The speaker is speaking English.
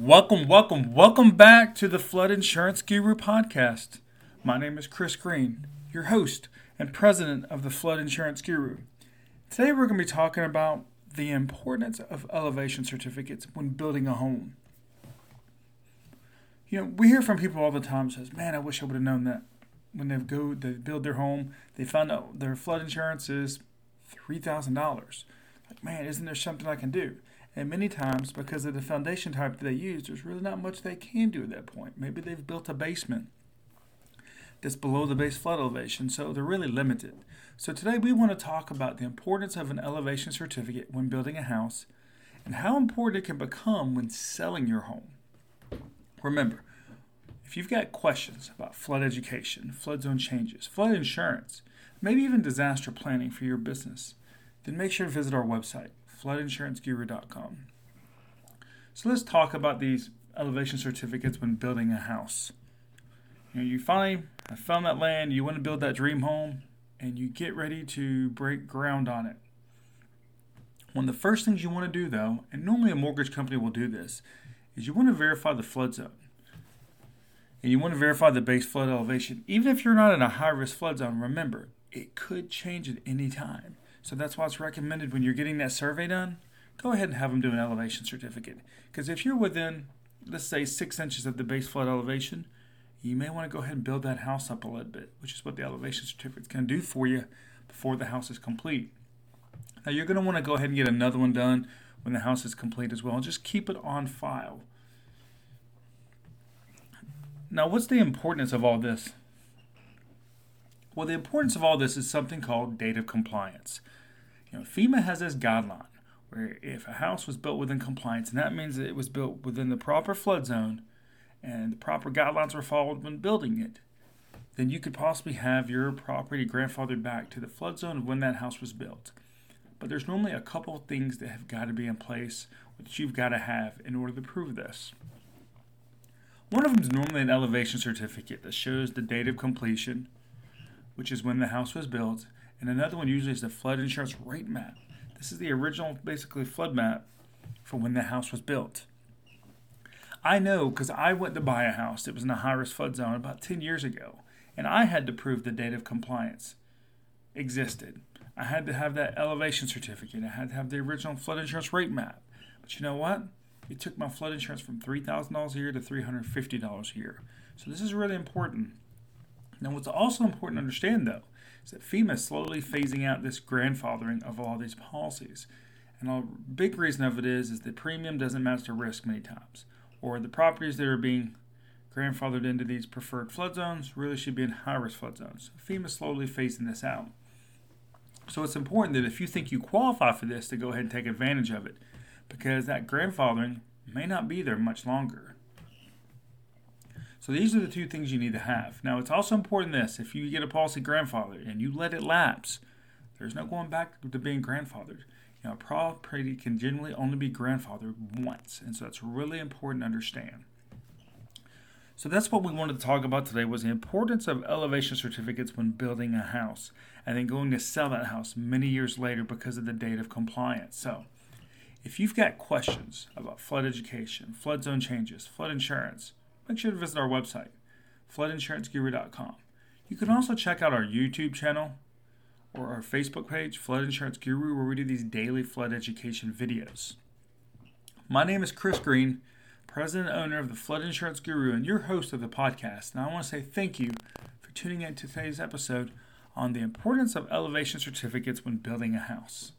Welcome, welcome, welcome back to the Flood Insurance Guru podcast. My name is Chris Green, your host and president of the Flood Insurance Guru. Today we're going to be talking about the importance of elevation certificates when building a home. You know, we hear from people all the time says, "Man, I wish I would have known that." When they go to build their home, they found out their flood insurance is three thousand dollars. Like, man, isn't there something I can do? And many times, because of the foundation type that they use, there's really not much they can do at that point. Maybe they've built a basement that's below the base flood elevation, so they're really limited. So today we want to talk about the importance of an elevation certificate when building a house and how important it can become when selling your home. Remember, if you've got questions about flood education, flood zone changes, flood insurance, maybe even disaster planning for your business, then make sure to visit our website, floodinsuranceguru.com. So let's talk about these elevation certificates when building a house. You know, you finally have found that land, you want to build that dream home, and you get ready to break ground on it. One of the first things you want to do, though, and normally a mortgage company will do this, is you want to verify the flood zone. And you want to verify the base flood elevation. Even if you're not in a high risk flood zone, remember, it could change at any time. So that's why it's recommended when you're getting that survey done, go ahead and have them do an elevation certificate. Because if you're within, let's say, six inches of the base flood elevation, you may want to go ahead and build that house up a little bit, which is what the elevation certificate can do for you before the house is complete. Now you're going to want to go ahead and get another one done when the house is complete as well. Just keep it on file. Now, what's the importance of all this? Well, the importance of all this is something called date of compliance. You know, FEMA has this guideline where if a house was built within compliance, and that means that it was built within the proper flood zone and the proper guidelines were followed when building it, then you could possibly have your property grandfathered back to the flood zone of when that house was built. But there's normally a couple of things that have got to be in place that you've got to have in order to prove this. One of them is normally an elevation certificate that shows the date of completion which is when the house was built, and another one usually is the flood insurance rate map. This is the original, basically, flood map for when the house was built. I know because I went to buy a house that was in a high risk flood zone about 10 years ago, and I had to prove the date of compliance existed. I had to have that elevation certificate. I had to have the original flood insurance rate map. But you know what? It took my flood insurance from $3,000 a year to $350 a year. So this is really important. Now, what's also important to understand, though, is that FEMA is slowly phasing out this grandfathering of all these policies. And a big reason of it is, is that premium doesn't match the risk many times, or the properties that are being grandfathered into these preferred flood zones really should be in high risk flood zones. FEMA is slowly phasing this out. So it's important that if you think you qualify for this, to go ahead and take advantage of it, because that grandfathering may not be there much longer. So these are the two things you need to have. Now it's also important this if you get a policy grandfather and you let it lapse, there's no going back to being grandfathered. You know, a property can generally only be grandfathered once, and so that's really important to understand. So that's what we wanted to talk about today was the importance of elevation certificates when building a house and then going to sell that house many years later because of the date of compliance. So if you've got questions about flood education, flood zone changes, flood insurance, make sure to visit our website, floodinsuranceguru.com. You can also check out our YouTube channel or our Facebook page, Flood Insurance Guru, where we do these daily flood education videos. My name is Chris Green, president and owner of the Flood Insurance Guru, and your host of the podcast. And I want to say thank you for tuning in to today's episode on the importance of elevation certificates when building a house.